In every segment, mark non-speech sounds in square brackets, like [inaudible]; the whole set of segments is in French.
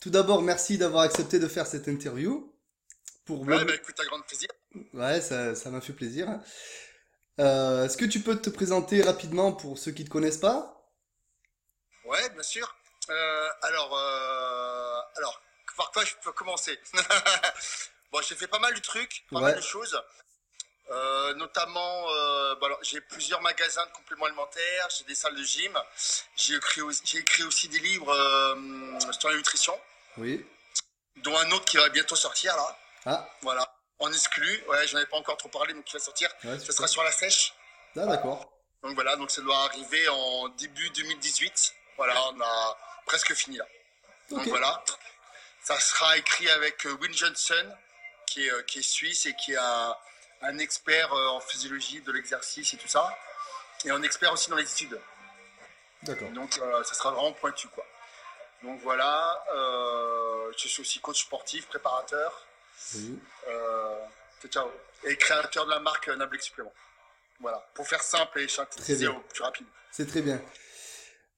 tout d'abord, merci d'avoir accepté de faire cette interview. Pour Ouais, bah écoute, à grand plaisir. Ouais, ça, ça m'a fait plaisir. Euh, est-ce que tu peux te présenter rapidement pour ceux qui ne te connaissent pas? Ouais, bien sûr. Euh, alors, euh, alors, par quoi je peux commencer? [laughs] Bon, j'ai fait pas mal de trucs, pas mal de choses. Euh, notamment, euh, bon, j'ai plusieurs magasins de compléments alimentaires, j'ai des salles de gym. J'ai écrit aussi, j'ai écrit aussi des livres euh, sur la nutrition, oui. dont un autre qui va bientôt sortir là. Ah, Voilà, en exclu. Ouais, j'en ai pas encore trop parlé, mais qui va sortir. ouais, Ce sera sur la sèche. Ah, d'accord. Donc voilà, donc ça doit arriver en début 2018. Voilà, on a presque fini là. Donc voilà, ça sera écrit avec euh, Win Johnson, qui est, euh, qui est suisse et qui est un, un expert euh, en physiologie de l'exercice et tout ça, et un expert aussi dans les études. d'accord. Donc euh, ça sera vraiment pointu quoi. Donc voilà, euh, je suis aussi coach sportif, préparateur, euh, ciao, et créateur de la marque Nablec Supplément. Voilà, pour faire simple et Très synthétiser au plus rapide. C'est très bien.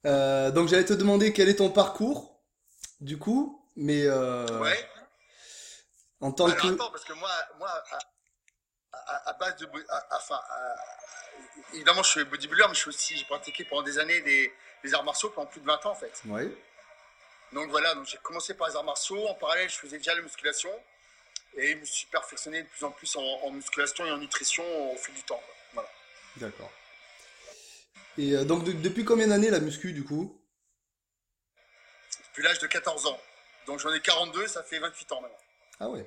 Euh, donc, j'allais te demander quel est ton parcours, du coup, mais Ouais. en tant Alors que... attends, parce que moi, moi à, à- à base de. à- enfin, évidemment, je suis bodybuilder, mais je suis aussi, j'ai pratiqué pendant des années des, des arts martiaux pendant plus de 20 ans en fait. Ouais, Donc voilà, donc j'ai commencé par les arts martiaux. En parallèle, je faisais déjà la musculation. Et je me suis perfectionné de plus en plus en, en musculation et en nutrition au fil du temps. quoi. Voilà. d'accord. Et euh, donc, de- depuis combien d'années la muscu, du coup? Depuis l'âge de 14 ans. Donc j'en ai 42, ça fait 28 ans maintenant. Ah ouais,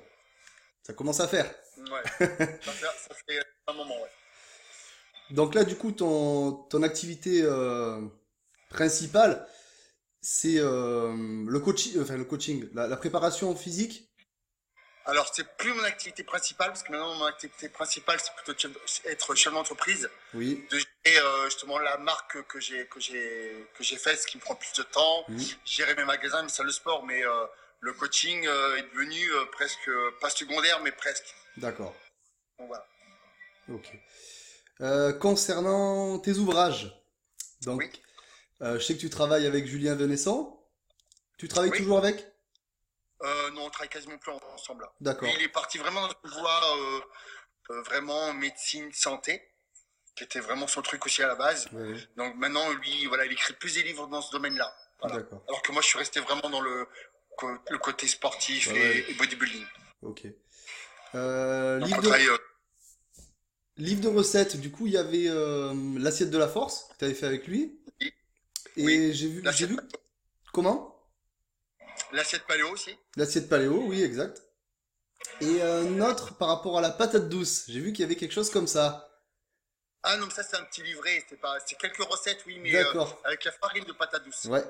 ça commence à faire. Ouais. [laughs] ça, fait, ça fait un moment, ouais. Donc là, du coup, ton, ton activité euh, principale, c'est euh, le coaching, enfin le coaching, la, la préparation physique? Alors, c'est plus mon activité principale, parce que maintenant, mon activité principale, c'est plutôt chef- être chef d'entreprise, Oui. de gérer euh, justement la marque que j'ai que j'ai que j'ai faite, ce qui me prend plus de temps, gérer mes magasins, mes salles de sport, mais euh, le coaching euh, est devenu euh, presque pas secondaire, mais presque. D'accord. Donc voilà. Ok. Euh, concernant tes ouvrages, donc Oui, euh, je sais que tu travailles avec Julien Venesson. Tu travailles oui. toujours avec? Euh, non, on travaille quasiment plus ensemble là. Lui, D'accord. il est parti vraiment dans une voie euh, vraiment médecine santé, qui était vraiment son truc aussi à la base. Oui. Donc maintenant, lui, voilà, il écrit plus des livres dans ce domaine-là. Voilà. D'accord. Alors que moi, je suis resté vraiment dans le, côté sportif Ouais, et, bodybuilding. Ok. Euh, livre de, travaille. euh, livre de recettes, du coup, il y avait euh, l'assiette de la force que tu avais fait avec lui. Et oui. j'ai vu, j'ai vu, comment? l'assiette paléo aussi. L'assiette paléo, oui, exact. Et un autre par rapport à la patate douce. J'ai vu qu'il y avait quelque chose comme ça. Ah non, mais ça c'est un petit livret. C'est pas, c'est quelques recettes, oui, mais euh, avec la farine de patate douce. Ouais,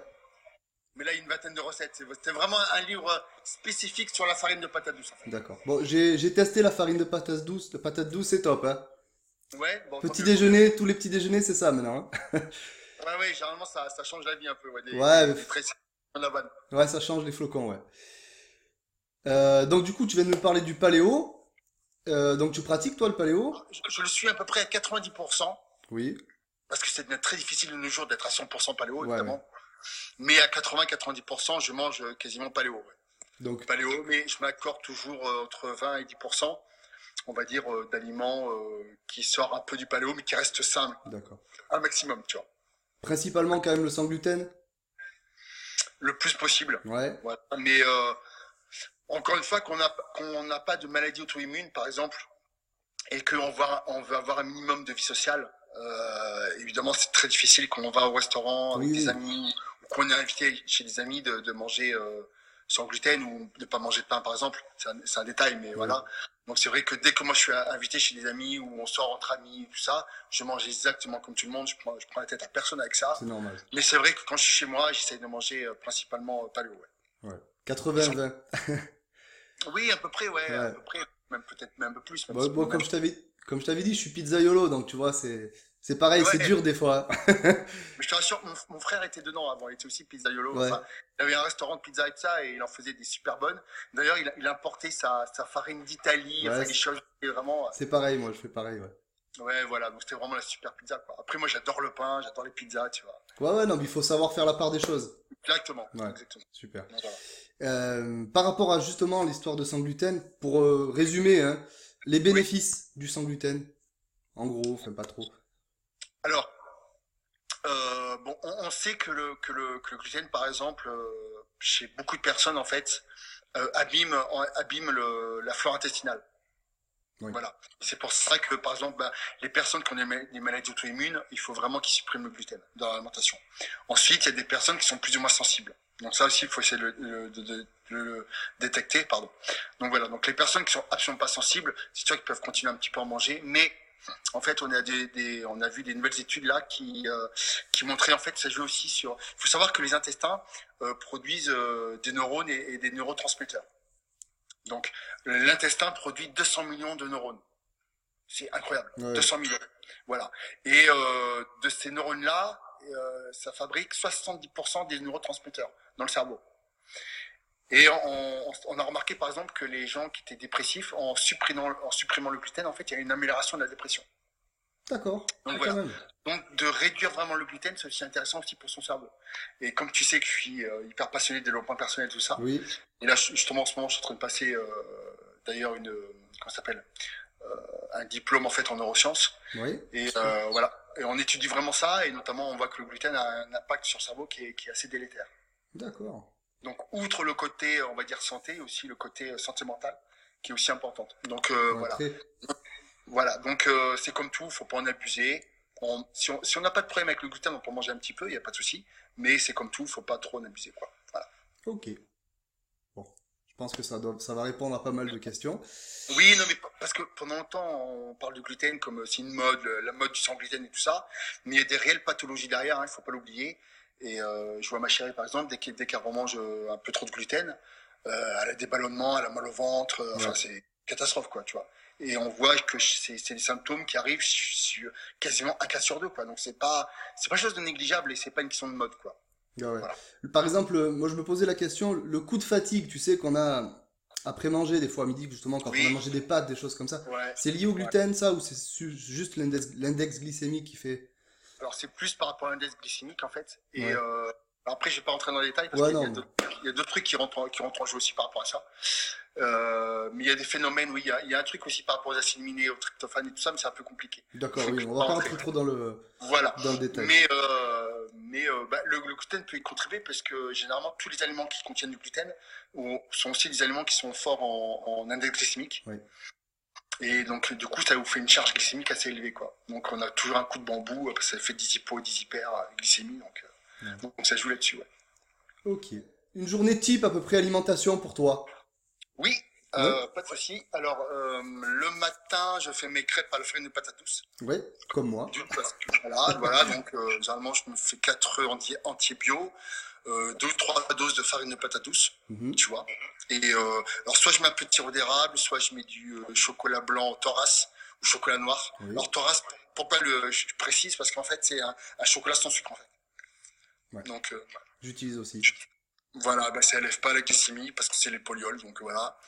Mais là, il y a une vingtaine de recettes. C'est- C'était vraiment un livre spécifique sur la farine de patate douce. En fait. d'accord. Bon, j'ai j'ai testé la farine de patate douce. La patate douce, c'est top, hein. Ouais, bon, Petit déjeuner, tous les petits déjeuners, c'est ça maintenant. hein. [laughs] Ouais, ouais, généralement ça, ça change la vie un peu. Ouais, des, Ouais, la vanne. Ouais, ça change les flocons, ouais. Euh, donc du coup, tu viens de me parler du paléo. Euh, donc tu pratiques toi le paléo? Je, je le suis à peu près à 90%, Oui. parce que c'est très difficile de nos jours d'être à 100% paléo, Ouais, ouais. évidemment. Mais à 80-90%, je mange quasiment paléo. Donc paléo, mais je m'accorde toujours euh, entre 20 et 10%, on va dire, euh, d'aliments euh, qui sortent un peu du paléo, mais qui restent sains, d'accord. un maximum, tu vois. Principalement quand même le sans gluten? Le plus possible. Ouais. Voilà. Mais euh, encore une fois, qu'on n'a qu'on n'a pas de maladie auto-immune, par exemple, et qu'on va, on veut avoir un minimum de vie sociale, euh, évidemment, c'est très difficile quand on va au restaurant avec des amis, ou qu'on est invité chez des amis de, de manger euh, sans gluten ou de pas manger de pain, par exemple. C'est un, détail, mais Oui. voilà. Donc c'est vrai que dès que moi je suis invité chez des amis ou on sort entre amis, tout ça, je mange exactement comme tout le monde. Je prends, je prends la tête à personne avec ça. C'est normal. Mais c'est vrai que quand je suis chez moi, j'essaye de manger euh, principalement euh, paléo. Ouais. Ouais. 80-20. Oui, à peu près, ouais, à peu près, même peut-être même un peu plus. Même Bon, si- bon, même- comme je t'avais, comme je t'avais dit, je suis pizzaiolo, donc tu vois, c'est, c'est pareil, c'est dur des fois. Je te rassure, mon, mon frère était dedans avant, il était aussi pizzaiolo. Ouais. Enfin, il avait un restaurant de pizza et tout ça, et il en faisait des super bonnes. D'ailleurs, il, a- il a importé sa, sa farine d'Italie, Ouais, enfin, des choses vraiment. C'est pareil, moi, je fais pareil, ouais. Ouais, voilà, donc c'était vraiment la super pizza, quoi. Après, moi, j'adore le pain, j'adore les pizzas, tu vois. Ouais, ouais, non, mais il faut savoir faire la part des choses. Exactement. Super. Donc, voilà. Euh, par rapport à justement l'histoire de sans gluten, pour euh, résumer, hein, les bénéfices du sans gluten, en gros, enfin pas trop. Alors, euh, bon, on, on sait que le, que, le, que le gluten, par exemple, euh, chez beaucoup de personnes, en fait, euh, abîme, en- abîme le, la flore intestinale. Oui. Voilà. C'est pour ça que, par exemple, bah, les personnes qui ont des, ma- des maladies auto-immunes, il faut vraiment qu'ils suppriment le gluten dans l'alimentation. Ensuite, il y a des personnes qui sont plus ou moins sensibles. Donc ça aussi, il faut essayer de, le- de- de- de le détecter. Pardon. Donc voilà. Donc les personnes qui sont absolument pas sensibles, c'est sûr qu'ils peuvent continuer un petit peu à en manger, mais en fait, on a des, des- on a vu des nouvelles études là qui euh, qui montraient en fait ça joue aussi sur. Il faut savoir que les intestins euh, produisent euh, des neurones et, et des neurotransmetteurs. Donc l'intestin produit 200 millions de neurones. C'est incroyable. Ouais. 200 millions. Voilà. Et de ces neurones là, ça fabrique 70% des neurotransmetteurs dans le cerveau. Et on, on- a remarqué par exemple que les gens qui étaient dépressifs, en supprimant, en supprimant le gluten, en fait, il y a une amélioration de la dépression. D'accord. Donc Ah, voilà. Donc de réduire vraiment le gluten, c'est aussi intéressant aussi pour son cerveau. Et comme tu sais que je suis euh, hyper passionné de développement personnel, tout ça, Oui. et là justement en ce moment je suis en train de passer euh, d'ailleurs une, comment s'appelle, Euh, un diplôme en fait en neurosciences. Oui. Et euh, voilà. Et on étudie vraiment ça, et notamment on voit que le gluten a un impact sur le cerveau qui est, qui est assez délétère. D'accord. Donc, outre le côté, on va dire, santé, aussi le côté euh, santé mentale, qui est aussi importante. Donc, euh, voilà. Voilà. Donc, euh, c'est comme tout, faut pas en abuser. On, si on si n'a pas de problème avec le gluten, on peut en manger un petit peu, il n'y a pas de souci. Mais c'est comme tout, faut pas trop en abuser, quoi. Voilà. Ok. Bon. Je pense que ça, doit, ça va répondre à pas mal de questions. Oui, non, mais parce que pendant longtemps, on parle du gluten comme c'est une mode, la mode du sans gluten et tout ça. Mais il y a des réelles pathologies derrière, il faut pas l'oublier. Et euh, je vois ma chérie, par exemple, dès qu'elle qu'elle remange euh, un peu trop de gluten, euh, elle a des ballonnements, elle a mal au ventre. euh, enfin, c'est catastrophe, quoi, tu vois. Et on voit que c'est des symptômes qui arrivent sur, quasiment un cas sur deux, quoi. Donc c'est pas c'est pas chose de négligeable et c'est pas une question de mode, quoi. Ah ouais. Voilà. Par exemple, moi je me posais la question, le coup de fatigue, tu sais, qu'on a après manger, des fois à midi, justement, quand Oui. on a mangé des pâtes, des choses comme ça. Ouais. C'est lié au gluten, ça, ou c'est juste l'index glycémique qui fait. Alors c'est plus par rapport à l'index glycémique en fait. Et Ouais. euh, après je vais pas rentrer dans les détails parce Ouais, qu'il y a d'autres trucs- il y a d'autres trucs qui rentrent en- qui rentrent en jeu aussi par rapport à ça. Euh, mais il y a des phénomènes, oui, il y a, il y a un truc aussi par rapport aux acides aminés, au tryptophane et tout ça, mais c'est un peu compliqué. D'accord, oui, on va pas rentre. rentrer trop dans le, Voilà. dans le détail. Mais, euh, mais euh, bah, le, le gluten peut y contribuer parce que généralement tous les aliments qui contiennent du gluten sont aussi des aliments qui sont forts en, en index glycémique. Oui. Et donc du coup ça vous fait une charge glycémique assez élevée quoi. Donc on a toujours un coup de bambou, euh, parce que ça fait 10 hypo, 10 hyper euh, glycémie, donc, euh, Ouais. donc ça joue là-dessus. Ouais. Ok. Une journée type à peu près alimentation pour toi? Oui, euh, pas de souci. Alors euh, le matin je fais mes crêpes à la farine de patate douce. Ouais, comme moi. D'une parce que voilà, voilà donc euh, généralement je me fais 4 œufs entiers, entiers bio, euh, 2-3 doses de farine de patate douce. Mhm. tu vois. Et euh, alors soit je mets un peu de sirop d'érable, soit je mets du euh, chocolat blanc Thoras ou chocolat noir. Oui. Alors Thoras, pourquoi le, je précise? Parce qu'en fait c'est un, un chocolat sans sucre en fait. Ouais. Donc euh, J'utilise aussi. voilà, bah, ça élève pas la glycémie parce que c'est les polyols, donc voilà.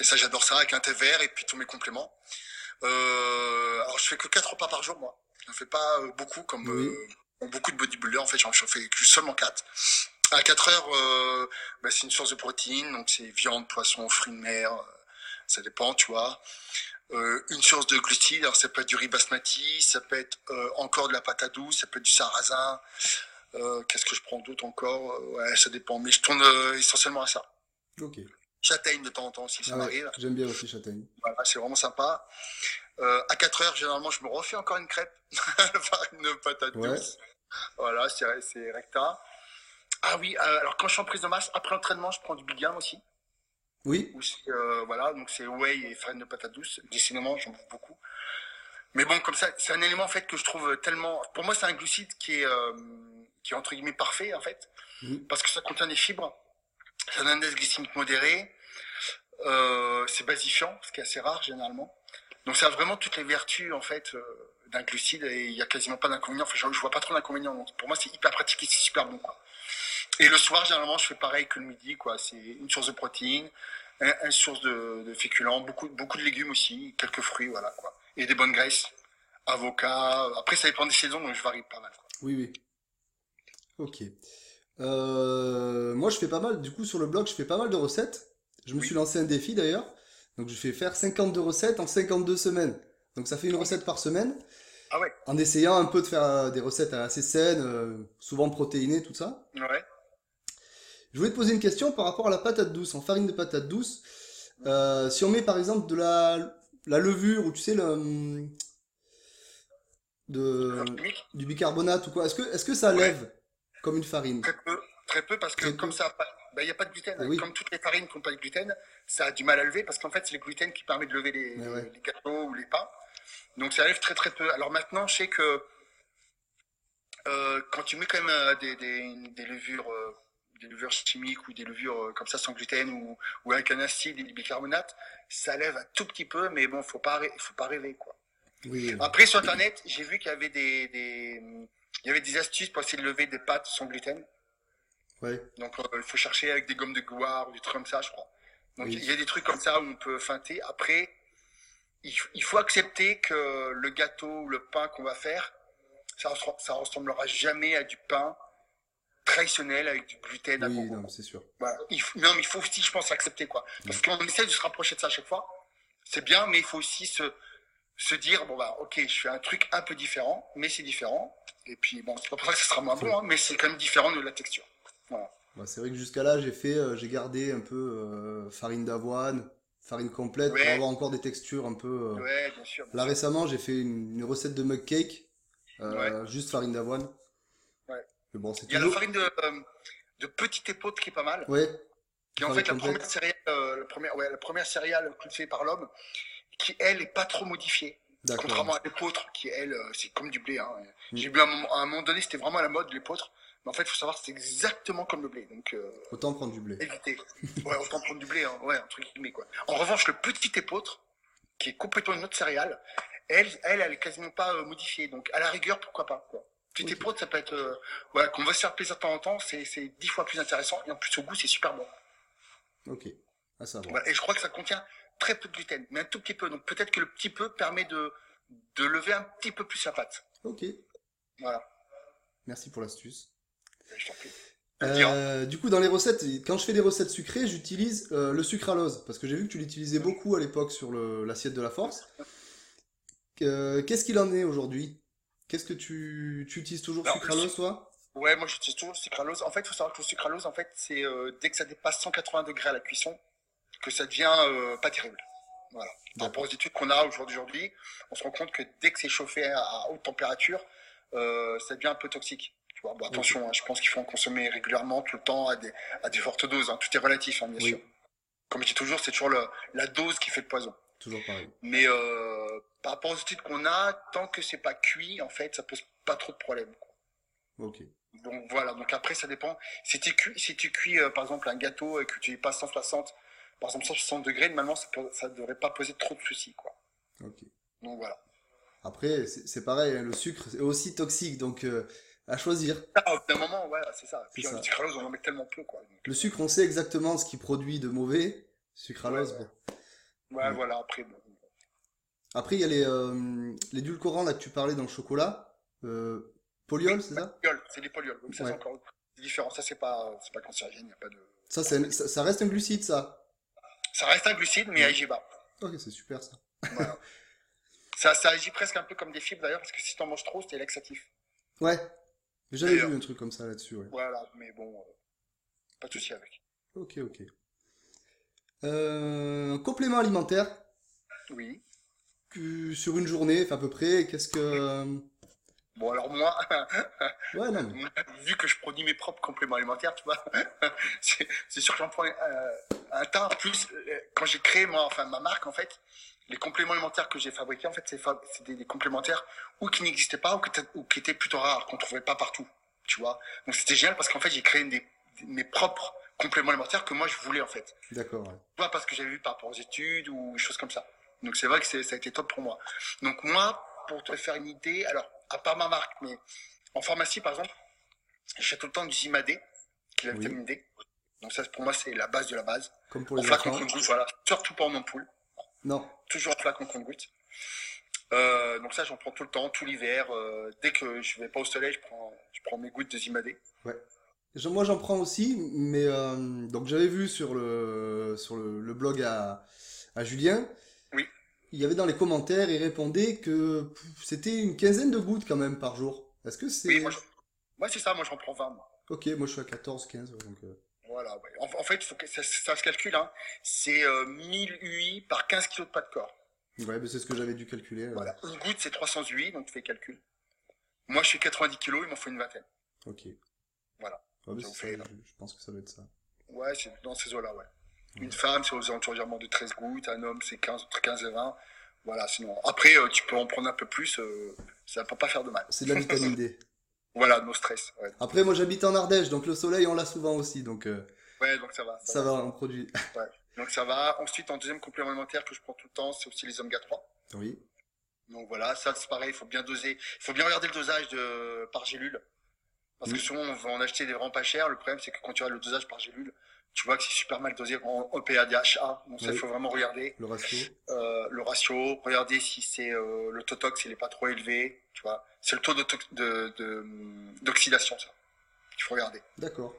Et ça j'adore ça avec un thé vert et puis tous mes compléments. Alors je fais que 4 repas par jour moi. Je ne fais pas beaucoup comme Oui. beaucoup de bodybuilders en fait, j'en fais seulement 4. À 4 heures, euh, bah, c'est une source de protéines, donc c'est viande, poisson, fruits de mer, euh, ça dépend, tu vois. Euh, une source de glucides, alors ça peut être du riz basmati, ça peut être euh, encore de la patate douce, ça peut être du sarrasin. Euh, Qu'est-ce que je prends d'autre encore? Ouais, ça dépend, mais je tourne essentiellement à ça. Ok. Châtaigne de temps en temps aussi, ça Ah ouais, m'arrive. J'aime bien aussi châtaigne. Voilà, c'est vraiment sympa. À 4 heures, généralement, je me refais encore une crêpe, [laughs] de patate Ouais. douce. Voilà, c'est c'est recta. Ah oui, euh, alors quand je suis en prise de masse, après l'entraînement, je prends du Bigam aussi. Oui, Ou c'est, euh, voilà, donc c'est whey et farine de patate douce. Décidément, j'en bouffe beaucoup. Mais bon, comme ça, c'est un élément en fait que je trouve tellement. Pour moi, c'est un glucide qui est, euh, qui est entre guillemets parfait en fait, Mhm. parce que ça contient des fibres, ça un index glycémique modéré, euh, c'est basifiant, ce qui est assez rare généralement. Donc ça a vraiment toutes les vertus en fait d'un glucide et il y a quasiment pas d'inconvénients. Enfin, je, je vois pas trop d'inconvénients. Donc pour moi, c'est hyper pratique et c'est super bon quoi. Et le soir, généralement, je fais pareil que le midi quoi. C'est une source de protéines, un- une source de, de féculents, beaucoup beaucoup de légumes aussi, quelques fruits voilà quoi, et des bonnes graisses. avocat. Après, ça dépend des saisons, donc je varie pas mal. Oui, oui. Ok. Euh, moi, je fais pas mal, du coup, sur le blog, je fais pas mal de recettes. Je me suis lancé un défi d'ailleurs. Donc, je fais faire 52 recettes en 52 semaines. Donc, ça fait une recette par semaine. Ah ouais. En essayant un peu de faire euh, des recettes assez saines, euh, souvent protéinées, tout ça. Ouais. Je voulais te poser une question par rapport à la patate douce. En farine de patate douce, euh, si on met par exemple de la, la levure ou tu sais le hum, de du bicarbonate ou quoi, est-ce que est-ce que ça Ouais. lève comme une farine? Très peu, très peu parce que Très peu. comme ça, il n'y a pas de gluten. Oui. Comme toutes les farines qui n'ont pas de gluten, ça a du mal à lever parce qu'en fait, c'est le gluten qui permet de lever les, ouais. les gâteaux ou les pains. Donc ça lève très très peu. Alors maintenant, je sais que euh, quand tu mets quand même euh, des, des, des levures, euh, des levures chimiques ou des levures euh, comme ça sans gluten ou, ou avec un acide et du bicarbonate, ça lève un tout petit peu, mais bon, faut pas, faut pas rêver quoi. Oui. oui. Après sur internet, j'ai vu qu'il y avait des, des, il y avait des astuces pour essayer de lever des pâtes sans gluten. Ouais. Donc euh, il faut chercher avec des gommes de goire ou des trucs comme ça, je crois. Donc Oui. il y a des trucs comme ça où on peut feinter. Après, il, faut accepter que le gâteau ou le pain qu'on va faire, ça, ressemble- ça ressemblera jamais à du pain traditionnel avec du gluten Oui, non, c'est sûr. Voilà. Il faut- non, mais il faut aussi, je pense, accepter quoi. Parce qu'on essaie de se rapprocher de ça à chaque fois. C'est bien, mais il faut aussi se, se dire bon bah ok, je fais un truc un peu différent, mais c'est différent. Et puis bon, c'est pas pour ça que ce sera moins bon, hein, mais c'est quand même différent de la texture. Voilà. Bah, c'est vrai que jusqu'à là, j'ai fait, euh, j'ai gardé un peu euh, farine d'avoine, farine complète pour avoir encore des textures un peu. euh, Ouais, bien sûr. bien Là sûr. récemment, j'ai fait une, une recette de mug cake, euh, juste farine d'avoine. Mais bon, c'est Il y a la farine de, euh, de petite épeautre qui est pas mal. Ouais. Qui est en fait la complète. première céréale, euh, la première, ouais, la première céréale cultivée par l'homme, qui elle est pas trop modifiée. Contrairement à l'épeautre, qui elle, euh, c'est comme du blé. Hein. Mm. J'ai vu à un moment, un donné, c'était vraiment à la mode l'épeautre. Mais en fait, il faut savoir, c'est exactement comme le blé. Donc, euh, Autant prendre du blé. évitez. Ouais, autant prendre du blé, hein. ouais, entre guillemets, quoi. En revanche, le petit épeautre, qui est complètement une autre céréale, elle, elle, elle est quasiment pas euh, modifiée. Donc, à la rigueur, pourquoi pas, quoi. Petit Ok. épeautre, ça peut être, euh, voilà, qu'on va se faire plaisir de temps en temps, c'est, dix fois plus intéressant. Et en plus, au goût, c'est super bon. Ok. À savoir. Voilà. Et je crois que ça contient très peu de gluten, mais un tout petit peu. Donc, peut-être que le petit peu permet de, de lever un petit peu plus la pâte. Ok. Voilà. Merci pour l'astuce. Je t'en prie. Euh, du coup, dans les recettes, quand je fais des recettes sucrées, j'utilise euh, le sucralose parce que j'ai vu que tu l'utilisais beaucoup à l'époque sur l'assiette de la force. Euh, Qu'est-ce qu'il en est aujourd'hui? Qu'est-ce que tu, tu utilises toujours Alors, sucralose, toi? Ouais, moi j'utilise toujours le sucralose. En fait, il faut savoir que le sucralose, en fait, c'est euh, dès que ça dépasse 180 degrés à la cuisson, que ça devient euh, pas terrible. Voilà. Par rapport aux études qu'on a aujourd'hui, on se rend compte que dès que c'est chauffé à, haute température, euh, ça devient un peu toxique. Tu vois, bon, attention, hein, je pense qu'il faut en consommer régulièrement, tout le temps, à des, à des fortes doses. hein. Tout est relatif, hein, bien Oui. sûr. Comme je dis toujours, c'est toujours le- la dose qui fait le poison. Toujours pareil. Mais par rapport aux études qu'on a, tant que c'est pas cuit, en fait, ça pose pas trop de problèmes. Ok. Donc voilà, donc après ça dépend. Si tu cuis, si tu cuis euh, par exemple un gâteau et que tu y passes 160, par exemple 160 degrés, normalement ça, peut- ça devrait pas poser trop de soucis quoi. Ok. Donc voilà. Après, c'est pareil, hein, le sucre est aussi toxique, donc euh, à choisir. Ah, au bout d'un moment, voilà, c'est ça. Puis ça. sucralose, on en met tellement peu quoi. Donc, Le sucre, on sait exactement ce qui produit de mauvais. Sucralose, Ouais, ouais. bon. ouais, Ouais. voilà, après bon. Après, il y a les, euh, les édulcorants là que tu parlais dans le chocolat. Euh, poliol, c'est ça? Poliol, c'est des polioles. Donc ça Ouais. c'est encore différent. Ça c'est pas c'est pas cancérigène, y a pas de. Ça, un- ça, ça reste un glucide, ça. Ça reste un glucide, mais Ouais. agit bas. Ok, c'est super ça. Voilà. [laughs] ça, ça agit presque un peu comme des fibres d'ailleurs, parce que si t'en manges trop, c'est laxatif. Ouais. J'avais vu un truc comme ça là-dessus, ouais. Voilà, mais bon, euh, pas de souci avec. Ok, ok. Euh, complément alimentaire, Oui. Sur une journée, à peu près, qu'est-ce que... Bon alors moi, Ouais, non, mais... [laughs] vu que je produis mes propres compléments alimentaires, tu vois, [laughs] c'est sûr que j'en prends euh, un tas. En plus, euh, quand j'ai créé moi, enfin ma marque en fait, les compléments alimentaires que j'ai fabriqués, en fait, c'est des, des complémentaires ou qui n'existaient pas ou qui, étaient- ou qui étaient plutôt rares, qu'on trouvait pas partout, tu vois. Donc c'était génial parce qu'en fait j'ai créé des, des- mes propres compléments alimentaires que moi je voulais en fait. D'accord, ouais. Pas parce que j'avais vu par rapport aux études ou des choses comme ça. Donc c'est vrai que ça a été top pour moi. Donc moi, pour te faire une idée, alors à part ma marque, mais en pharmacie par exemple, j'ai tout le temps du Zimadé, qui est la Oui. vitamine D. Donc ça pour moi c'est la base de la base. Comme pour En les flacon enfants. compte goutte, voilà. Surtout pas en ampoule, Non. toujours en flacon compte goutte. Euh, donc ça, j'en prends tout le temps, tout l'hiver. Euh, dès que je vais pas au soleil, je prends, je prends mes gouttes de Zimadé. Ouais. Moi, j'en prends aussi, mais euh, donc j'avais vu sur le sur le, le blog à, à Julien. Il y avait dans les commentaires, il répondait que c'était une quinzaine de gouttes quand même par jour. Est-ce que c'est... Oui, moi, je- c'est ça, moi j'en prends 20. moi. Ok, moi je suis à 14, 15, ouais, donc... euh, Voilà, ouais. en, en fait, faut que ça, ça se calcule. Hein. C'est euh, 1000 UI par 15 kg de pas de corps. Ouais, mais c'est ce que j'avais dû calculer. Voilà. Une goutte, c'est 300 UI, donc tu fais le calcul. Moi, je suis 90 kg, il m'en faut une vingtaine. Ok. Voilà. Ouais, Ça fait, je, je pense que ça doit être ça. Ouais, c'est dans ces eaux-là, ouais. Une femme, c'est aux alentours de 13 gouttes. Un homme, c'est 15, entre 15 et 20. Voilà, sinon. Après, euh, tu peux en prendre un peu plus. euh, ça ne peut pas faire de mal. C'est de la vitamine D. [laughs] Voilà, no stress. Ouais, Après, moi j'habite en Ardèche, donc le soleil on l'a souvent aussi, donc euh, Ouais, donc ça va. ça va, on produit. [laughs] Donc ça va. Ensuite, en deuxième complément alimentaire que je prends tout le temps, c'est aussi les oméga 3. Oui. Donc voilà, ça c'est pareil, il faut bien doser. Il faut bien regarder le dosage de, par gélule. Parce que souvent, on va en acheter des vraiment pas chers. Le problème, c'est que quand tu regardes le dosage par gélule, tu vois que c'est super mal dosé en EPA, DHA. Donc ça, il Oui. faut vraiment regarder Le ratio. euh, le ratio, regarder si c'est euh, le taux tox, il est pas trop élevé. Tu vois, c'est le taux de tox- de- de- d'oxydation, ça. Il faut regarder. D'accord.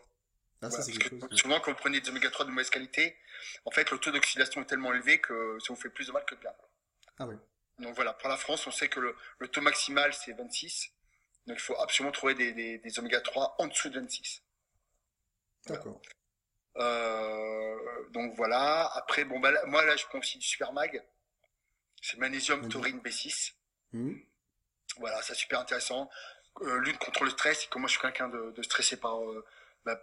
Ah, Voilà, que souvent, quand vous prenez des oméga 3 de mauvaise qualité, en fait, le taux d'oxydation est tellement élevé que ça vous fait plus de mal que de bien. Ah ouais. Donc voilà, pour la France, on sait que le, le taux maximal, c'est 26. Donc il faut absolument trouver des, des, des oméga 3 en dessous de 26. D'accord. Donc voilà. Après, bon, bah, là- moi, là, je prends aussi du Super Mag. C'est le magnésium Magnésium. taurine B6. Hmm. Voilà, c'est super intéressant. Euh, lutte contre le stress, et que moi, je suis quelqu'un de, de stressé par, euh, bah,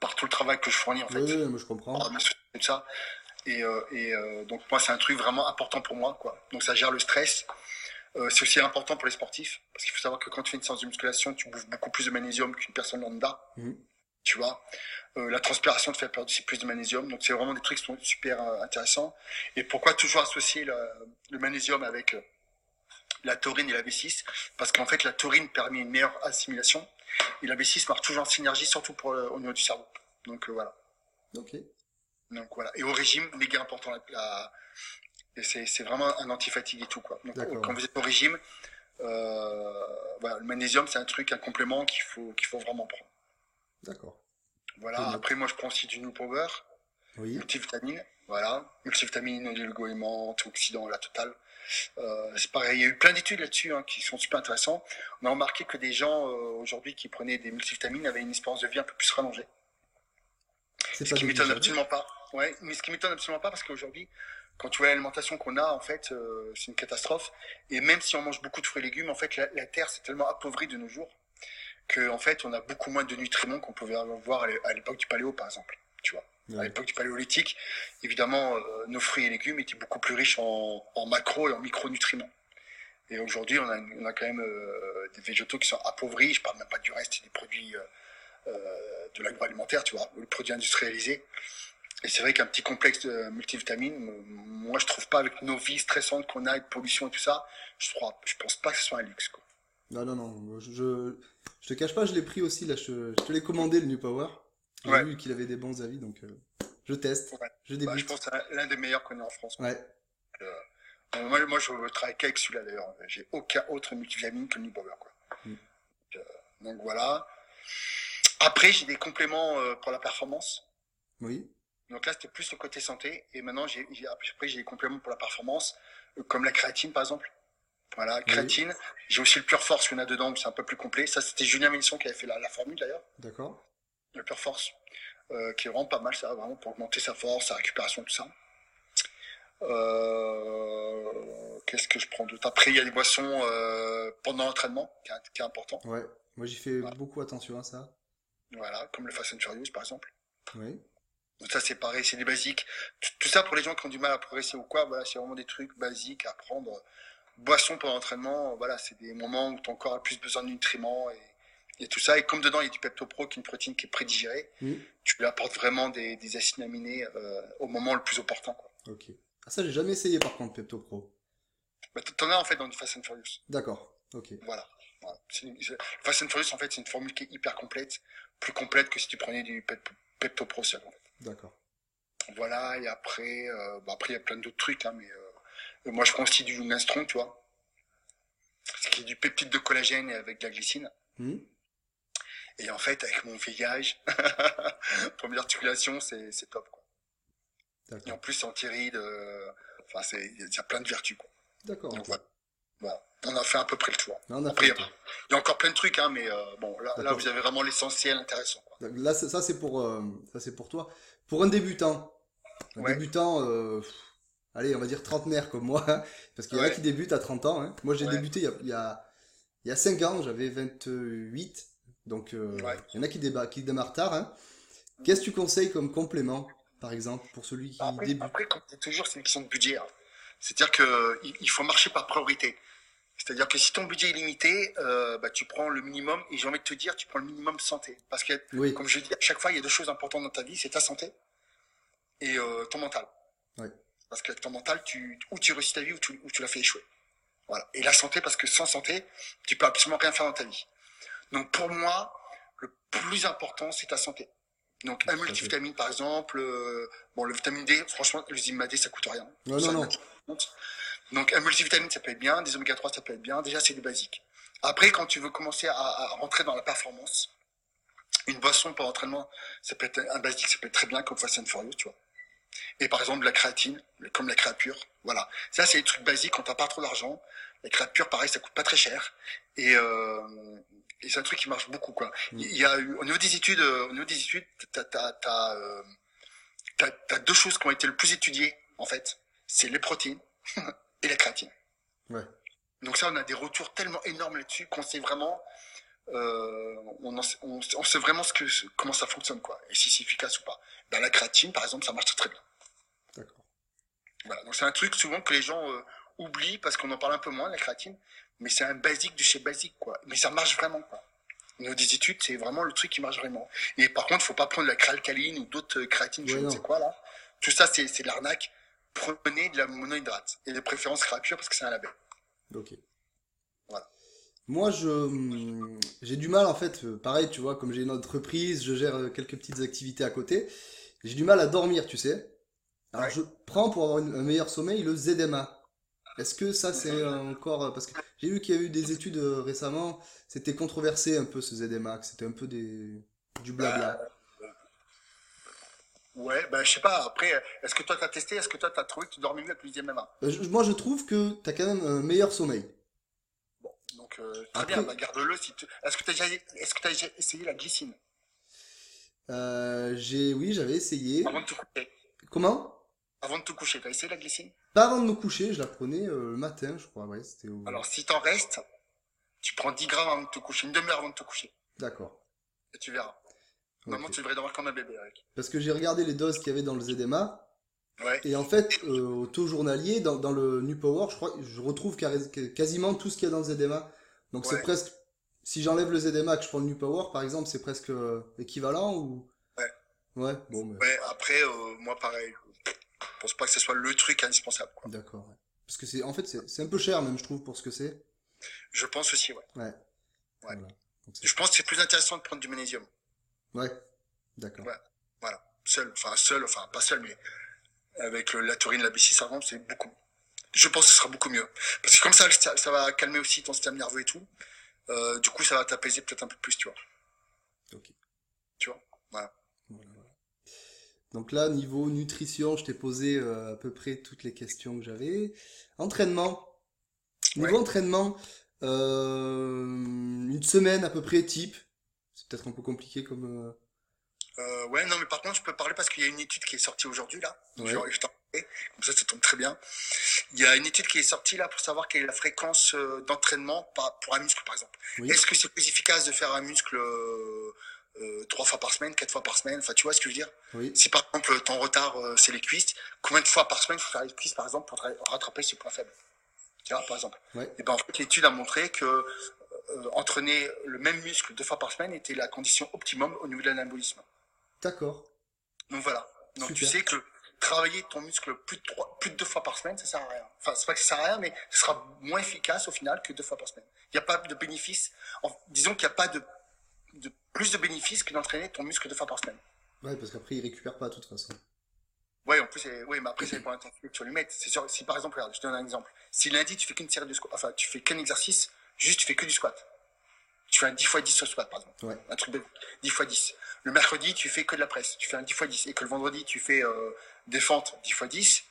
par tout le travail que je fournis, en fait. Oui, oui, moi je comprends. société, tout ça. Et, euh, et euh, donc moi, c'est un truc vraiment important pour moi. Quoi. Donc ça gère le stress. Euh, c'est aussi important pour les sportifs, parce qu'il faut savoir que quand tu fais une séance de musculation, tu bouffes beaucoup plus de magnésium qu'une personne lambda. Mhm. Tu vois, Euh, la transpiration te fait perdre aussi plus de magnésium. Donc c'est vraiment des trucs qui sont super euh, intéressants. Et pourquoi toujours associer le, le magnésium avec euh, la taurine et la B6 Parce qu'en fait, la taurine permet une meilleure assimilation. Et la B6 marche toujours en synergie, surtout pour, le- au niveau du cerveau. Donc euh, voilà. Ok. Donc voilà. Et au régime, méga important. La, la- c'est, c'est vraiment un antifatigue et tout quoi. Donc quand vous êtes au régime, euh, voilà, le magnésium c'est un truc, un complément qu'il faut qu'il faut vraiment prendre. D'accord. Voilà. Après moi je prends aussi du New Power, Oui. multivitamine, voilà, multivitamine, oligo-éléments, antioxydants, la totale. Euh, c'est pareil, il y a eu plein d'études là-dessus hein, qui sont super intéressants. On a remarqué que des gens euh, aujourd'hui qui prenaient des multivitamines avaient une espérance de vie un peu plus rallongée. C'est Ce qui m'étonne absolument pas. Ouais, mais ce qui m'étonne absolument pas parce qu'aujourd'hui, quand tu vois l'alimentation qu'on a, en fait, euh, c'est une catastrophe. Et même si on mange beaucoup de fruits et légumes, en fait, la, la terre s'est tellement appauvrie de nos jours que, en fait, on a beaucoup moins de nutriments qu'on pouvait avoir à l'é- à l'époque du paléo, par exemple. Tu vois, à l'époque du paléolithique, évidemment, euh, nos fruits et légumes étaient beaucoup plus riches en, en macro et en micronutriments. Et aujourd'hui, on a, on a quand même euh, des végétaux qui sont appauvris. Je parle même pas du reste des produits euh, de l'agroalimentaire, tu vois, ou le produit industrialisé. Et c'est vrai qu'un petit complexe de multivitamines, moi je trouve pas avec nos vies stressantes qu'on a, de pollution et tout ça, je crois, je pense pas que ce soit un luxe. Quoi. Non, non, non. Je, je, je te cache pas, je l'ai pris aussi. Là, je, je te l'ai commandé le New Power. J'ai Ouais. vu qu'il avait des bons avis, donc euh, je teste. Ouais. Je Bah, débute. je pense que c'est l'un des meilleurs qu'on ait en France. Ouais. Euh, moi, moi, je travaille qu'avec celui-là d'ailleurs. J'ai aucun autre multivitamine que le New Power. Quoi. Mm. Euh, donc voilà. Après, j'ai des compléments pour la performance. Oui. Donc là, c'était plus le côté santé. Et maintenant, j'ai, j'ai- après, j'ai des compléments pour la performance, comme la créatine, par exemple. Voilà, créatine. J'ai aussi le Pure Force qu'il y en a dedans, mais c'est un peu plus complet. Ça, c'était Julien Mélisson qui avait fait la, la formule, d'ailleurs. D'accord. Le Pure Force. euh, qui est vraiment pas mal, ça, vraiment, pour augmenter sa force, sa récupération, tout ça. Euh, qu'est-ce que je prends d'autre? Après, il y a des boissons euh, pendant l'entraînement, qui est, qui est important. Ouais. Moi, j'y fais Voilà. beaucoup attention à ça. Voilà, comme le Fast and Furious, par exemple. Oui. Donc ça c'est pareil, c'est des basiques. Tout, tout ça pour les gens qui ont du mal à progresser ou quoi, voilà, c'est vraiment des trucs basiques à prendre. Boisson pour l'entraînement, voilà, c'est des moments où ton corps a plus besoin de nutriments et, et tout ça. Et comme dedans il y a du PeptoPro, qui est une protéine qui est prédigérée, Mm. tu lui apportes vraiment des, des acides aminés euh, au moment le plus opportun. Quoi. Ok. Ah, ça, j'ai jamais essayé par contre, Pepto Pro. Bah, T'en as en fait dans du Fast and Furious. D'accord. Ok. Voilà. voilà. Une- Fast and Furious en fait c'est une formule qui est hyper complète, plus complète que si tu prenais du Pep- PeptoPro seul. en fait. D'accord. Voilà, et après, euh, bah après il y a plein d'autres trucs, hein, mais euh, moi je prends aussi du Strong, tu vois. ce qui est du peptide de collagène avec de la glycine. Hmm. Et en fait, avec mon veillage, [laughs] première articulation, c'est c'est top. Quoi. Et en plus, anti-ride. euh, Enfin, il y a plein de vertus. D'accord. Donc voilà. Voilà. On a fait à peu près le tour. Là, on a Après, il y a- encore plein de trucs, hein, mais euh, bon, là, là, vous avez vraiment l'essentiel intéressant. Quoi. Donc Là, ça, ça, c'est pour, euh, ça, c'est pour toi. Pour un débutant, un Ouais. débutant, euh, allez, on va dire trentenaire comme moi, [laughs] parce qu'il y en a qui débutent à 30 ans. hein. Moi, j'ai Ouais. débuté il y a, il y a, il y a 5 ans, j'avais 28, donc euh, Ouais. il y en a qui, déba- qui démarrent tard. hein. Qu'est-ce que tu conseilles comme complément, par exemple, pour celui qui Après, débute? après, comme toujours, c'est une question de budget. hein. C'est-à-dire que il il faut marcher par priorité. C'est-à-dire que si ton budget est limité, euh, bah, tu prends le minimum, et j'ai envie de te dire, tu prends le minimum santé. Parce que, Oui, comme je dis à chaque fois, il y a deux choses importantes dans ta vie, c'est ta santé et euh, ton mental. Ouais. Parce qu'avec ton mental, tu, ou tu réussis ta vie, ou tu, ou tu la fais échouer. Voilà. Et la santé, parce que sans santé, tu peux absolument rien faire dans ta vie. Donc pour moi, le plus important, c'est ta santé. Donc un multivitamine, par exemple, euh, bon, le vitamine D, franchement, le Zima D, ça coûte rien. Non, Ça, non, non. Donc un multivitamine, ça peut être bien, des oméga 3, ça peut être bien. Déjà, c'est des basiques. Après, quand tu veux commencer à, à rentrer dans la performance, une boisson pour entraînement, ça peut être un basique, ça peut être très bien comme Fast and Furious, tu vois. Et par exemple, la créatine, comme la créature, voilà. Ça, c'est des trucs basiques quand t'as pas trop d'argent. La créature, pareil, ça coûte pas très cher. Et, euh, et c'est un truc qui marche beaucoup, quoi. Mm. Il y a au niveau des études, euh, au niveau des études, t'as, t'as, t'as, euh, t'as, t'as deux choses qui ont été le plus étudiées, en fait. C'est les protéines [laughs] et la créatine. Ouais. Donc ça, on a des retours tellement énormes là-dessus qu'on sait vraiment, euh, on, en sait, on, sait- on sait vraiment ce que, comment ça fonctionne, quoi, et si c'est efficace ou pas. Dans la créatine, par exemple, ça marche très, très bien. d'accord. Voilà. Donc c'est un truc souvent que les gens euh, oublient parce qu'on en parle un peu moins, la créatine, mais c'est un basique de chez basique, quoi. Mais ça marche vraiment, quoi. Niveau des études, c'est vraiment le truc qui marche vraiment. Et par contre, faut pas prendre la créalcaline ou d'autres euh, créatines, je ne sais quoi, là. Tout ça, c'est c'est de l'arnaque. Prenez de la monohydrate. Et de préférence créature parce que c'est un label. Ok. Moi, je, hum, j'ai du mal en fait. euh, Pareil, tu vois, comme j'ai une entreprise, je gère euh, quelques petites activités à côté. J'ai du mal à dormir, tu sais. Alors, Ouais. je prends pour avoir une- un meilleur sommeil le ZMA. Est-ce que ça, c'est encore. Parce que j'ai vu qu'il y a eu des études euh, récemment. C'était controversé un peu ce ZMA. que C'était un peu des... du blabla. Ouais, ben je sais pas. Après, est-ce que toi t'as testé Est-ce que toi t'as trouvé que tu dormais mieux avec le Euh, je- moi, je trouve que t'as quand même un meilleur sommeil. Donc euh, très Après- bien, bah, garde-le. Si tu... Est-ce que tu as déjà, essayé la glycine? Euh, j'ai, oui, j'avais essayé. avant de te coucher Comment? Avant de te coucher, t'as essayé la glycine? Pas avant de me coucher, je la prenais euh, le matin, je crois. Ouais, c'était au... Alors si t'en restes, tu prends 10 grammes avant de te coucher, une demi-heure avant de te coucher, D'accord. et tu verras. Normalement, tu devrais dormir comme un bébé. Parce que j'ai regardé les doses qu'il y avait dans le ZMA. Ouais. Et en fait, euh, au taux journalier, dans, dans le New Power, je crois, je retrouve quasiment tout ce qu'il y a dans le ZMA. Donc c'est presque, si j'enlève le ZMA, que je prends le New Power, par exemple, c'est presque euh, équivalent ou? Ouais. Ouais, bon, mais Ouais. Après, euh, moi pareil. Je pense pas que ce soit le truc indispensable. Quoi. d'accord. ouais. Parce que c'est, en fait, c'est c'est un peu cher même, je trouve, pour ce que c'est. Je pense aussi, ouais. Ouais. Ouais. Voilà. Donc, Je pense que c'est plus intéressant de prendre du magnésium. ouais. D'accord. Ouais. Voilà. Seul, enfin seul, enfin pas seul, mais avec le- la taurine, la B6, par exemple, c'est beaucoup. Je pense que ce sera beaucoup mieux. Parce que comme ça, ça, ça va calmer aussi ton système nerveux et tout. Euh, du coup, ça va t'apaiser peut-être un peu plus, tu vois. Ok. Tu vois? Voilà. Voilà, voilà. Donc là, niveau nutrition, je t'ai posé euh, à peu près toutes les questions que j'avais. Entraînement. Niveau Ouais. entraînement, euh, une semaine à peu près type. C'est peut-être un peu compliqué comme. Ouais, non, mais par contre, je peux parler parce qu'il y a une étude qui est sortie aujourd'hui, là. Ouais. Je, je. Comme ça, ça tombe très bien. Il y a une étude qui est sortie, là, pour savoir quelle est la fréquence euh, d'entraînement pour un muscle, par exemple. Oui. Est-ce que c'est plus efficace de faire un muscle euh, euh, trois fois par semaine, quatre fois par semaine? Enfin, tu vois ce que je veux dire? Oui. Si par exemple ton retard c'est les cuisses, combien de fois par semaine il faut faire les cuisses par exemple pour tra- rattraper ce point faible? Tu vois par exemple. Ouais. Et ben en fait l'étude a montré que euh, entraîner le même muscle deux fois par semaine était la condition optimum au niveau de l'anabolisme. D'accord. Donc voilà. Donc tu sais que travailler ton muscle plus de trois, plus de deux fois par semaine, ça sert à rien. Enfin, c'est pas que ça sert à rien, mais ce sera moins efficace au final que deux fois par semaine. Il n'y a pas de bénéfice. en- disons qu'il n'y a pas de, de plus de bénéfice que d'entraîner ton muscle deux fois par semaine. Ouais, parce qu'après, il récupère pas de toute façon. Ouais, en plus, ouais, mais après, ça dépend de que tu vas lui mettre. C'est sûr, si par exemple, regarde, je te donne un exemple. Si lundi, tu fais qu'une série de squat, enfin, tu fais qu'un exercice, juste tu fais que du squat. Tu fais un 10 x 10 sur squat, par exemple. Ouais. Un truc de 10 x 10. Le mercredi, tu fais que de la presse. Tu fais un 10 x 10. Et que le vendredi, tu fais euh, des fentes 10 x 10.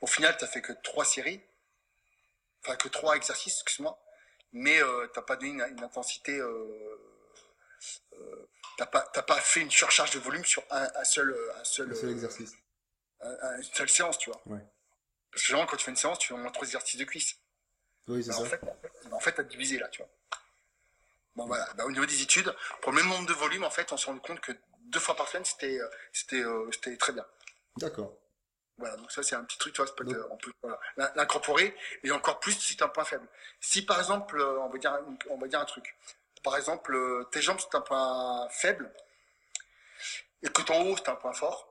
Au final, tu n'as fait que 3 séries. Enfin, que 3 exercices, excuse-moi. Mais euh, tu n'as pas donné une, une intensité. Euh, euh, t'as pas, t'as pas fait une surcharge de volume sur un, un seul, un seul, Un seul euh, exercice. un- un- une seule séance, tu vois. Ouais. Parce que généralement, quand tu fais une séance, tu fais au moins trois exercices de cuisse. Oui, c'est Bah, en ça. fait, en fait, t'as divisé là, tu vois. Bon, voilà. Bah, au niveau des études, pour le même nombre de volumes, en fait, on s'est rendu compte que deux fois par semaine, c'était, euh, c'était, euh, c'était très bien. D'accord. Voilà. Donc ça, c'est un petit truc, tu vois, peut on peut voilà, l'in- l'incorporer et encore plus si c'est un point faible. Si par exemple, euh, on va dire, on va dire un truc. Par exemple, tes jambes c'est un point faible et que ton haut c'est un point fort.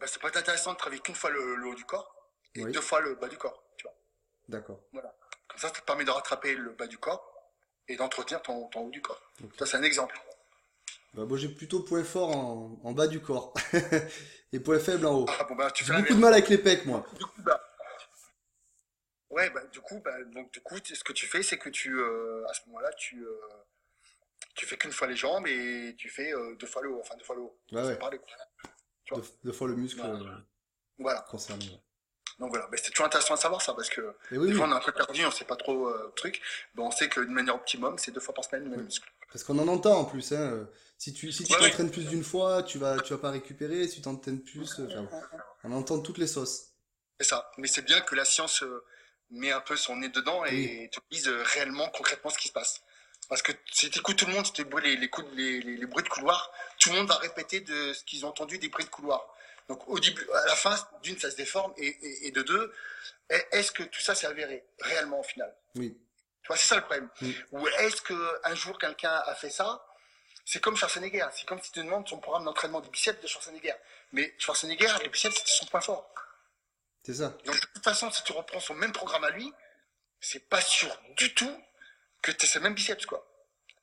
ben, ça peut être intéressant de travailler qu'une fois le, le haut du corps et Oui. deux fois le bas du corps, tu vois. D'accord. Comme ça, ça te permet de rattraper le bas du corps et d'entretenir ton, ton haut du corps. Ça, c'est un exemple. Bah, moi, j'ai plutôt point fort en, en bas du corps. [laughs] Et point faible en haut. Ah, bon, bah, tu fais beaucoup de mal avec les pecs, moi. Du coup, bah, ouais, bah, du coup, bah, donc, du coup, ce que tu fais, c'est que tu, euh, à ce moment-là, tu, euh, tu fais qu'une fois les jambes et tu fais euh, deux fois le haut, enfin deux fois le haut. Ouais, C'est ouais. Deux, deux fois le muscle euh, Voilà. concerné. Donc voilà, c'est toujours intéressant à savoir ça parce que oui, des oui. fois on est un peu perdu, on sait pas trop euh, le truc. Bon, on sait que de manière optimum, c'est deux fois par semaine le même Oui. muscle. Parce qu'on en entend en plus, hein. Si tu si tu Ouais, t'entraînes plus d'une fois, tu vas tu vas pas récupérer. Si tu t'entraînes plus, euh, on entend toutes les sauces. C'est ça. Mais c'est bien que la science euh, met un peu son nez dedans et te dise euh, réellement, concrètement ce qui se passe. Parce que si tu écoutes tout le monde, si tu les, de- les, les, les bruits de couloir, tout le monde va répéter de ce qu'ils ont entendu des bruits de couloir. Donc au début, à la fin, d'une, ça se déforme et, et, et de deux, est- est-ce que tout ça s'est avéré réellement au final? Oui. Tu vois, c'est ça le problème. Mm. Ou est-ce que un jour quelqu'un a fait ça? C'est comme Schwarzenegger. C'est comme si tu demandes son programme d'entraînement des biceps de Schwarzenegger. Mais Schwarzenegger, les biceps, c'était son point fort. C'est ça. Donc, de toute façon, si tu reprends son même programme à lui, c'est pas sûr du tout que tu aies ce même biceps, quoi.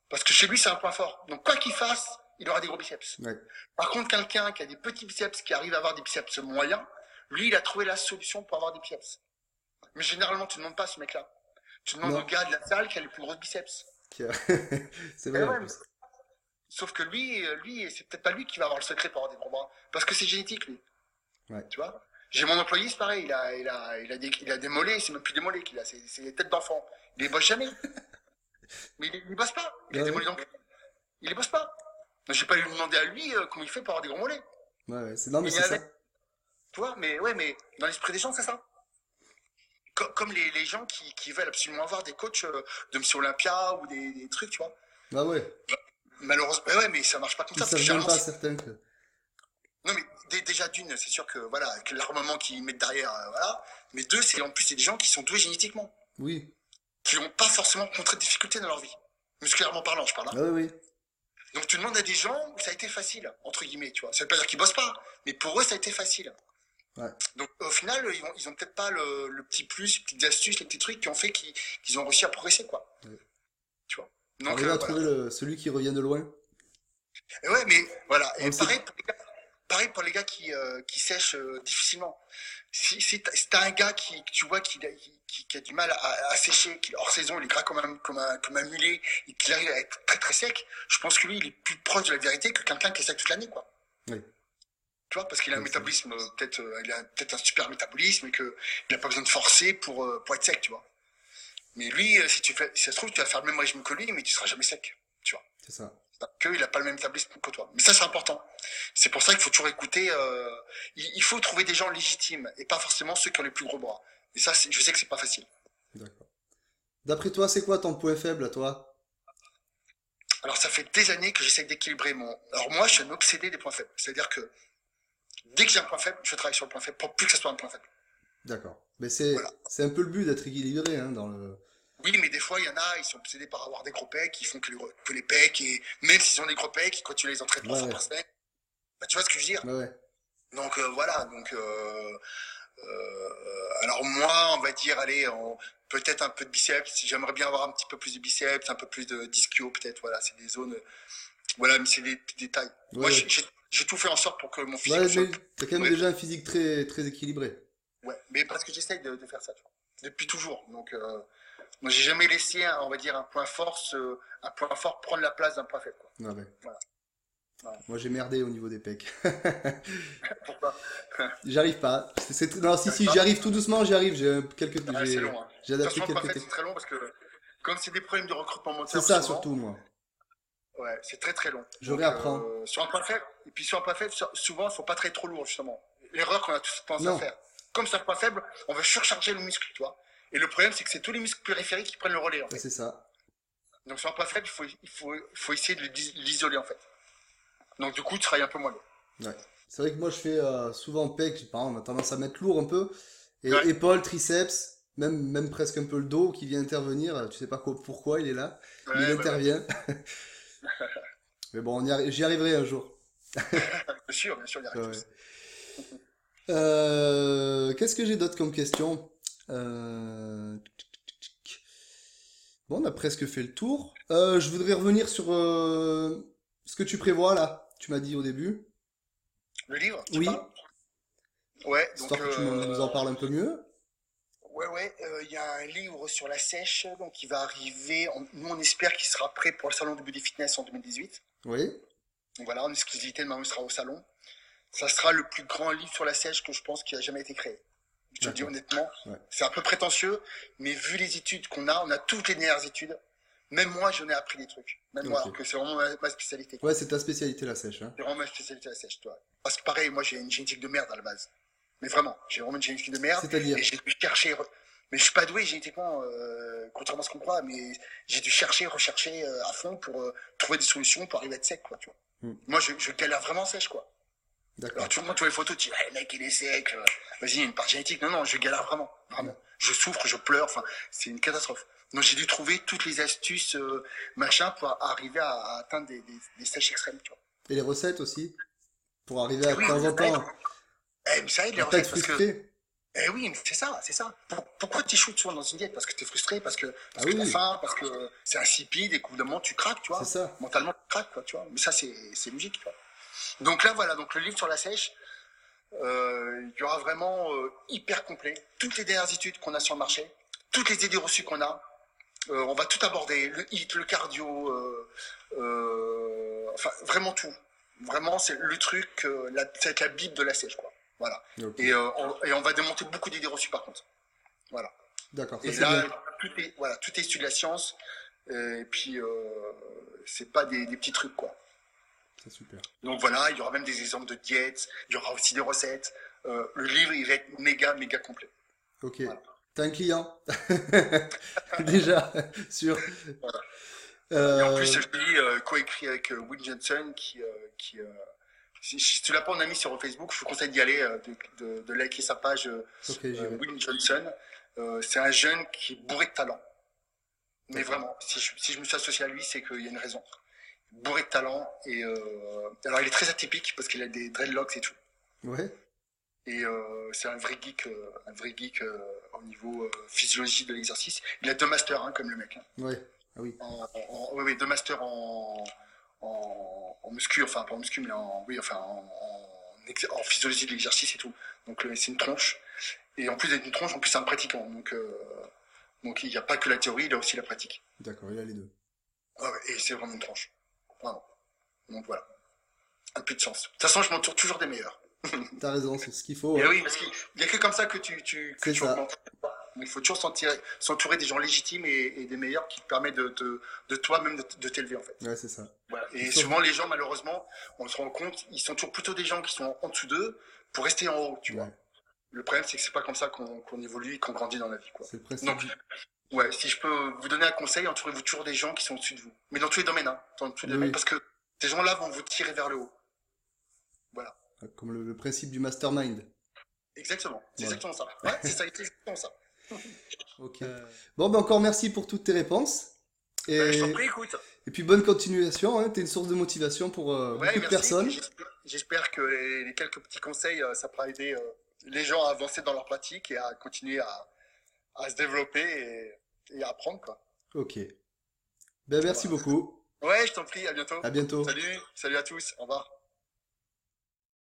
Parce que chez lui, c'est un point fort. Donc, quoi qu'il fasse, il aura des gros biceps. Ouais. Par contre, quelqu'un qui a des petits biceps, qui arrive à avoir des biceps moyens, lui, il a trouvé la solution pour avoir des biceps. Mais généralement, tu ne demandes pas à ce mec-là. Tu demandes au gars de la salle qui a les plus gros biceps. A- [laughs] c'est Eh vrai. ouais, mais- Sauf que lui, euh, lui, c'est peut-être pas lui qui va avoir le secret pour avoir des gros bras. Parce que c'est génétique, lui. Ouais. Tu vois? J'ai mon employé, c'est pareil. Il a, il a, il a, des, il a des mollets, c'est même plus des mollets qu'il a, c'est des têtes d'enfant. Il les bosse jamais. [laughs] Mais il, il bosse pas. Il a Ouais, des mollets le cul. Il les bosse pas. Je vais pas lui demander à lui euh, comment il fait pour avoir des gros mollets. Ouais, ouais. C'est non mais c'est ça. Tu vois Mais ouais, mais dans l'esprit des gens, c'est ça. Co- Comme les, les gens qui, qui veulent absolument avoir des coachs euh, de Monsieur Olympia ou des, des trucs, tu vois. Ah ouais. Malheureusement, mais ouais, mais ça marche pas comme ça. même généralement, pas certains que. Non, mais dé- déjà d'une, c'est sûr que voilà, que l'armement qu'ils mettent derrière, euh, voilà. Mais deux, c'est en plus c'est des gens qui sont doués génétiquement, Oui. qui n'ont pas forcément rencontré de difficultés dans leur vie, musculairement parlant, je parle. hein. Ah oui, oui. Donc tu demandes à des gens où ça a été facile, entre guillemets, tu vois. Ça veut pas dire qu'ils bossent pas, mais pour eux ça a été facile. Ouais. Donc au final, ils ont, ils ont peut-être pas le, le petit plus, les petites astuces, les petits trucs qui ont fait qu'ils ont réussi à progresser, quoi. Ouais. Tu vois. Donc euh, à voilà. trouver le- celui qui revient de loin? Et ouais, mais voilà. Et le sait. pareil pour les gars, pareil pour les gars qui, euh, qui sèchent euh, difficilement. Si, si t'as un gars qui, tu vois qui, qui, qui a du mal à, à sécher, qui hors saison, il est gras comme un, comme un, comme un mulet, et qu'il arrive à être très très sec, je pense que lui, il est plus proche de la vérité que quelqu'un qui est sec toute l'année, quoi. Oui. Tu vois, parce qu'il a un Oui, métabolisme, peut-être, euh, il a peut-être un super métabolisme et que il a pas besoin de forcer pour, pour être sec, tu vois. Mais lui, si tu fais, si ça se trouve, tu vas faire le même régime que lui, mais tu seras jamais sec, tu vois C'est ça. Qu'il n'a pas le même métabolisme que toi. Mais ça, c'est important. C'est pour ça qu'il faut toujours écouter. euh, il, il faut trouver des gens légitimes et pas forcément ceux qui ont les plus gros bras. Et ça, je sais que c'est pas facile. D'accord. D'après toi, c'est quoi ton point faible à toi? Alors, ça fait des années que j'essaie d'équilibrer mon. Alors, moi, je suis un obsédé des points faibles. C'est-à-dire que dès que j'ai un point faible, je travaille sur le point faible pour plus que ce soit un point faible. D'accord. Mais c'est Voilà. c'est un peu le but d'être équilibré hein, dans le. Oui, mais des fois, il y en a, ils sont obsédés par avoir des gros pecs, ils font que les, gros- que les pecs, et même s'ils ont des gros pecs, ils continuent les entraînements Ouais, fois par semaine. Bah, tu vois ce que je veux dire? Ouais. Donc euh, voilà, donc euh, euh, alors moi, on va dire, allez, peut-être un peu de biceps. J'aimerais bien avoir un petit peu plus de biceps, un peu plus de d'ischio, peut-être. Voilà, c'est des zones. Voilà, mais c'est des petits détails. Moi, Ouais, j'ai- tout fait en sorte pour que mon physique Ouais, soit- t'as quand même déjà un physique très, très équilibré. Ouais, mais parce que j'essaye de, de faire ça, tu vois. Depuis toujours. Donc, j'ai jamais laissé, un- on va dire, un point fort, un point fort prendre la place d'un point faible. Quoi. Ouais, ouais. Voilà. Voilà. Moi, j'ai merdé au niveau des pecs. [laughs] [laughs] Pourquoi J'arrive pas. C'est- c'est- Non, si, si, j'y arrive tout doucement, j'y arrive. J'ai quelques. Ah, C'est long. Hein. J'ai adapté façon, quelques c'est très long parce que, comme c'est des problèmes de recrutement C'est moteur, ça souvent, surtout, moi. Ouais, c'est très très long. Je réapprends. euh, sur un point faible, et puis sur un point faible, sur- souvent, il faut pas très trop lourd, justement. L'erreur qu'on a tous tendance Non. à faire. Comme c'est un point faible, on va surcharger le muscle, tu vois. Et le problème, c'est que c'est tous les muscles périphériques qui prennent le relais, en fait. Ouais, C'est ça. Donc sur un point faible, il faut, il faut, il faut essayer de l'isoler, en fait. Donc du coup, tu travailles un peu moins lourd. Ouais. C'est vrai que moi, je fais euh, souvent pec. Par exemple, on a tendance à mettre lourd un peu. Et Ouais. épaules, triceps, même, même presque un peu le dos qui vient intervenir. Tu sais pas quoi- pourquoi il est là. Ouais, mais il intervient. [laughs] mais bon, arri- j'y arriverai un jour. [laughs] Bien sûr, bien sûr, il y. Euh, Qu'est-ce que j'ai d'autre comme question? Euh, Bon, on a presque fait le tour. Euh, je voudrais revenir sur euh, ce que tu prévois là. Tu m'as dit au début, Le livre, Oui. Ouais, donc histoire que tu nous en parles un peu mieux. Ouais, ouais, il y a un livre sur la sèche, donc il va arriver. on- nous, on espère qu'il sera prêt pour le salon du Body Fitness en 2018. Oui, Donc voilà, en exclusivité, il sera au salon. Ça sera le plus grand livre sur la sèche que je pense qui a jamais été créé. Je te le dis honnêtement, Ouais. c'est un peu prétentieux, mais vu les études qu'on a, on a toutes les dernières études. Même moi, j'en ai appris des trucs. Même moi, que c'est vraiment ma, ma spécialité. ouais, c'est ta spécialité la sèche. Hein. C'est vraiment ma spécialité la sèche, toi. Parce que pareil, moi, j'ai une génétique de merde à la base. Mais vraiment, j'ai vraiment une génétique de merde. C'est-à-dire, Et j'ai dû chercher. Mais je suis pas doué génétiquement, euh, contrairement à ce qu'on croit, mais j'ai dû chercher, rechercher euh, à fond pour euh, trouver des solutions pour arriver à être sec, quoi, tu vois. Hmm. Moi, je, je galère vraiment sèche, quoi. D'accord. Tu vois les photos, tu dis, mec, il est sec, vas-y, il y a une part génétique. Non, non, je galère vraiment, vraiment. Je souffre, je pleure, enfin, c'est une catastrophe. Donc, j'ai dû trouver toutes les astuces, euh, machin, pour arriver à, à atteindre des, des, des sèches extrêmes, tu vois. Et les recettes aussi, pour arriver à de Oui, temps en mais ça aide. temps Eh, mais ça aide, les pas être recettes, parce que. frustré. Eh oui, c'est ça, c'est ça. Pour- pourquoi tu échoues souvent dans une diète? Parce que tu es frustré, parce que, parce Ah que oui. t'as faim, parce que c'est insipide et qu'au bout d'un moment tu craques, tu vois. C'est ça. Mentalement tu craques, quoi, tu vois. Mais ça, c'est logique, tu vois. Donc là, voilà, donc le livre sur la sèche, euh, il y aura vraiment euh, hyper complet. Toutes les dernières études qu'on a sur le marché, toutes les idées reçues qu'on a, euh, on va tout aborder, le hit, le cardio, euh, euh, enfin vraiment tout. Vraiment, c'est le truc, euh, la, c'est la bible de la sèche, quoi. Voilà. Et, euh, on, et on va démonter beaucoup d'idées reçues par contre. Voilà. D'accord, Et là, bien. tout est, voilà, tout est issu de la science. Et puis, euh, c'est pas des, des petits trucs, quoi. C'est super. Donc voilà, il y aura même des exemples de diètes, il y aura aussi des recettes. Euh, le livre, il va être méga, méga complet. Ok. Voilà. T'as un client [laughs] Déjà, sûr. Voilà. Euh, Et en plus, je dis, euh, coécrit avec euh, Will Johnson, qui, euh, qui euh, si, si tu l'as pas en ami sur Facebook, je vous conseille d'y aller, euh, de, de, de liker sa page euh, ok, j'y euh, vais. Will Johnson. Euh, c'est un jeune qui est bourré de talent. Mais vraiment, si je, si je me suis associé à lui, c'est qu'il y a une raison. Bourré de talent. Et euh, alors, il est très atypique parce qu'il a des dreadlocks et tout. Ouais, Et euh, c'est un vrai geek, euh, un vrai geek au niveau physiologie de l'exercice. Il a deux masters, hein, comme le mec. hein. ouais. Ah oui. En, en- oui, oui, deux masters en, en, muscu, enfin pas en muscu, mais en, oui, enfin, en, physiologie de l'exercice et tout. Donc c'est une tronche. Et en plus d'être une tronche, en plus c'est un pratiquant. Donc, donc il n'y a pas que la théorie, il a aussi la pratique. D'accord, il a les deux. Ah ouais, et c'est vraiment une tronche. Donc voilà. Un peu de chance. De toute façon, je m'entoure toujours des meilleurs. [laughs] T'as raison, c'est ce qu'il faut. Et hein. oui, parce qu'il n'y a que comme ça que tu, tu, que tu. Il faut toujours s'entourer des gens légitimes et, et des meilleurs qui te permettent de, de toi-même de, t'élever en fait. Ouais, c'est ça. Voilà. Et souvent les gens malheureusement, on se rend compte, ils sont toujours plutôt des gens qui sont en dessous d'eux pour rester en haut, tu vois. Le problème c'est que c'est pas comme ça qu'on évolue et qu'on grandit dans la vie quoi. Donc, Ouais, si je peux vous donner un conseil, entourez-vous toujours des gens qui sont au-dessus de vous. Mais dans tous les domaines, hein. Dans tous les Oui. domaines, parce que ces gens-là vont vous tirer vers le haut. Voilà. Comme le, le principe du mastermind. Exactement. C'est Voilà. exactement ça. Ouais, c'est ça, c'est exactement ça. [laughs] Ok. Bon, ben encore merci pour toutes tes réponses. Et, Ouais, je t'en prie, écoute. et puis bonne continuation. Hein. T'es une source de motivation pour euh, Ouais, beaucoup de personnes. J'espère- J'espère que les, les quelques petits conseils, euh, ça pourra aider euh, les gens à avancer dans leur pratique et à continuer à, à se développer et, et à apprendre, quoi. Ok. Ben merci Voilà. beaucoup. Ouais, je t'en prie, à bientôt. À bientôt. Salut, salut à tous, au revoir.